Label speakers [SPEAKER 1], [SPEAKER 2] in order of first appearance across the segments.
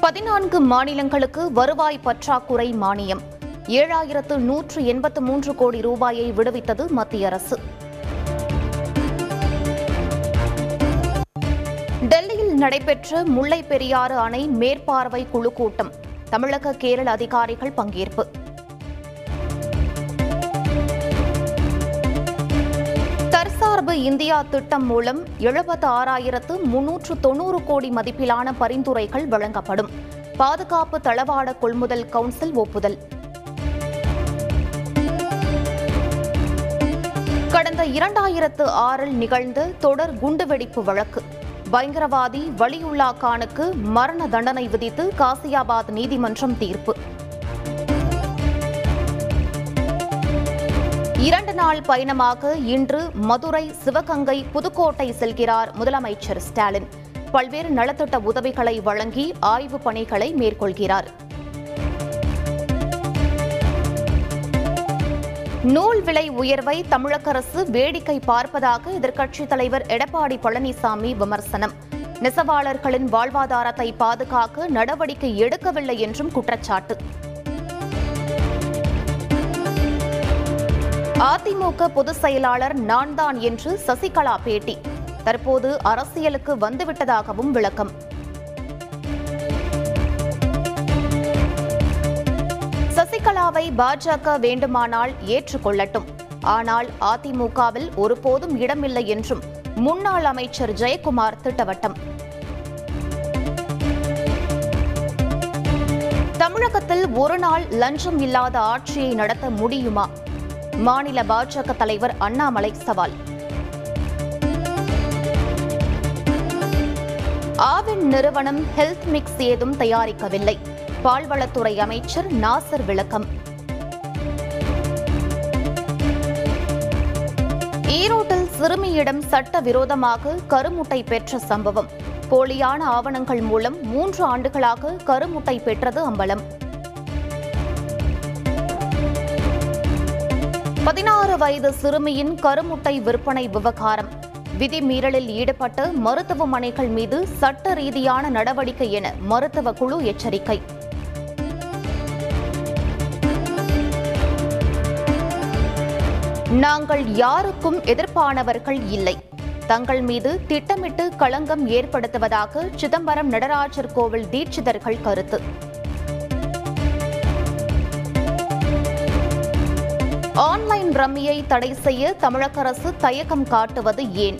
[SPEAKER 1] பதினான்கு மாநிலங்களுக்கு வருவாய் பற்றாக்குறை மானியம். ஏழாயிரத்து நூற்று எண்பத்து மூன்று கோடி ரூபாயை விடுவித்தது மத்திய அரசு. டெல்லியில் நடைபெற்ற முல்லை பெரியாறு அணை மேற்பார்வை குழு கூட்டம். தமிழக கேரள அதிகாரிகள் பங்கேற்பு. சுயசார்பு இந்தியா திட்டம் மூலம் எழுபத்து ஆறாயிரத்து முன்னூற்று தொன்னூறு கோடி மதிப்பிலான பரிந்துரைகள் வழங்கப்படும். பாதுகாப்பு தளவாட கொள்முதல் கவுன்சில் ஒப்புதல். கடந்த இரண்டாயிரத்து ஆறில் நிகழ்ந்த தொடர் குண்டுவெடிப்பு வழக்கு. பயங்கரவாதி வலியுல்லா கானுக்கு மரண தண்டனை விதித்து காசியாபாத் நீதிமன்றம் தீர்ப்பு. இரண்டு நாள் பயணமாக இன்று மதுரை சிவகங்கை புதுக்கோட்டை செல்கிறார் முதலமைச்சர் ஸ்டாலின். பல்வேறு நலத்திட்ட உதவிகளை வழங்கி ஆய்வு பணிகளை மேற்கொள்கிறார். நூல் விலை உயர்வை தமிழக அரசு வேடிக்கை பார்ப்பதாக எதிர்க்கட்சித் தலைவர் எடப்பாடி பழனிசாமி விமர்சனம். நெசவாளர்களின் வாழ்வாதாரத்தை பாதுகாக்க நடவடிக்கை எடுக்கவில்லை என்றும் குற்றச்சாட்டு. அதிமுக பொதுச் செயலாளர் நான் தான் என்று சசிகலா பேட்டி. தற்போது அரசியலுக்கு வந்துவிட்டதாகவும் விளக்கம். சசிகலாவை பாஜக வேண்டுமானால் ஏற்றுக்கொள்ளட்டும். ஆனால் அதிமுகவில் ஒருபோதும் இடமில்லை என்றும் முன்னாள் அமைச்சர் ஜெயக்குமார் திட்டவட்டம். தமிழகத்தில் ஒரு நாள் லஞ்சம் இல்லாத ஆட்சியை நடத்த முடியுமா? மாநில பாஜக தலைவர் அண்ணாமலை சவால். ஆவின் நிறுவனம் ஹெல்த் மிக்ஸ் ஏதும் தயாரிக்கவில்லை. பால்வளத்துறை அமைச்சர் நாசர் விளக்கம். ஈரோட்டில் சிறுமியிடம் சட்டவிரோதமாக கருமுட்டை பெற்ற சம்பவம். போலியான ஆவணங்கள் மூலம் மூன்று ஆண்டுகளாக கருமுட்டை பெற்றது அம்பலம். பதினாறு வயது சிறுமியின் கருமுட்டை விற்பனை விவகாரம். விதிமீறலில் ஈடுபட்ட மருத்துவமனைகள் மீது சட்ட ரீதியான நடவடிக்கை என மருத்துவ குழு எச்சரிக்கை. நாங்கள் யாருக்கும் எதிர்ப்பானவர்கள் இல்லை. தங்கள் மீது திட்டமிட்டு களங்கம் ஏற்படுத்துவதாக சிதம்பரம் நடராஜர் கோவில் தீட்சிதர்கள் கருத்து. ஆன்லைன் ரம்மியை தடை செய்ய தமிழக அரசு தயக்கம் காட்டுவது ஏன்?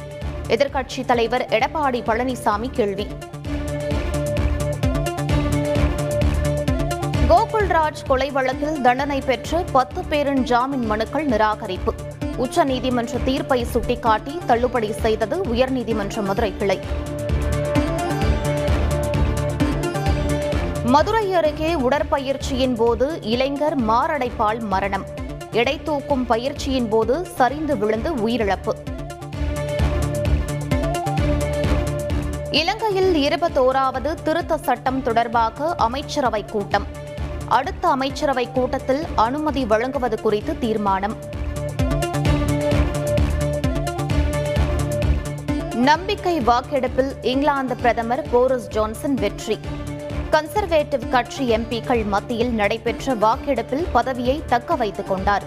[SPEAKER 1] எதிர்க்கட்சித் தலைவர் எடப்பாடி பழனிசாமி கேள்வி. கோகுல்ராஜ் கொலை வழக்கில் தண்டனை பெற்ற பத்து பேரின் ஜாமீன் மனுக்கள் நிராகரிப்பு. உச்சநீதிமன்ற தீர்ப்பை சுட்டிக்காட்டி தள்ளுபடி செய்தது உயர்நீதிமன்ற மதுரை கிளை. மதுரை அருகே உடற்பயிற்சியின் போது இளைஞர் மாரடைப்பால் மரணம். எடை தூக்கும் பயிற்சியின் போது சரிந்து விழுந்து உயிரிழப்பு. இலங்கையில் இருபத்தோராவது திருத்த சட்டம் தொடர்பாக அமைச்சரவை கூட்டம். அடுத்த அமைச்சரவை கூட்டத்தில் அனுமதி வழங்குவது குறித்து தீர்மானம். நம்பிக்கை வாக்கெடுப்பில் இங்கிலாந்து பிரதமர் போரிஸ் ஜான்சன் வெற்றி. கன்சர்வேட்டிவ் கட்சி எம்பிக்கள் மத்தியில் நடைபெற்ற வாக்கெடுப்பில் பதவியை தக்க வைத்துக் கொண்டார்.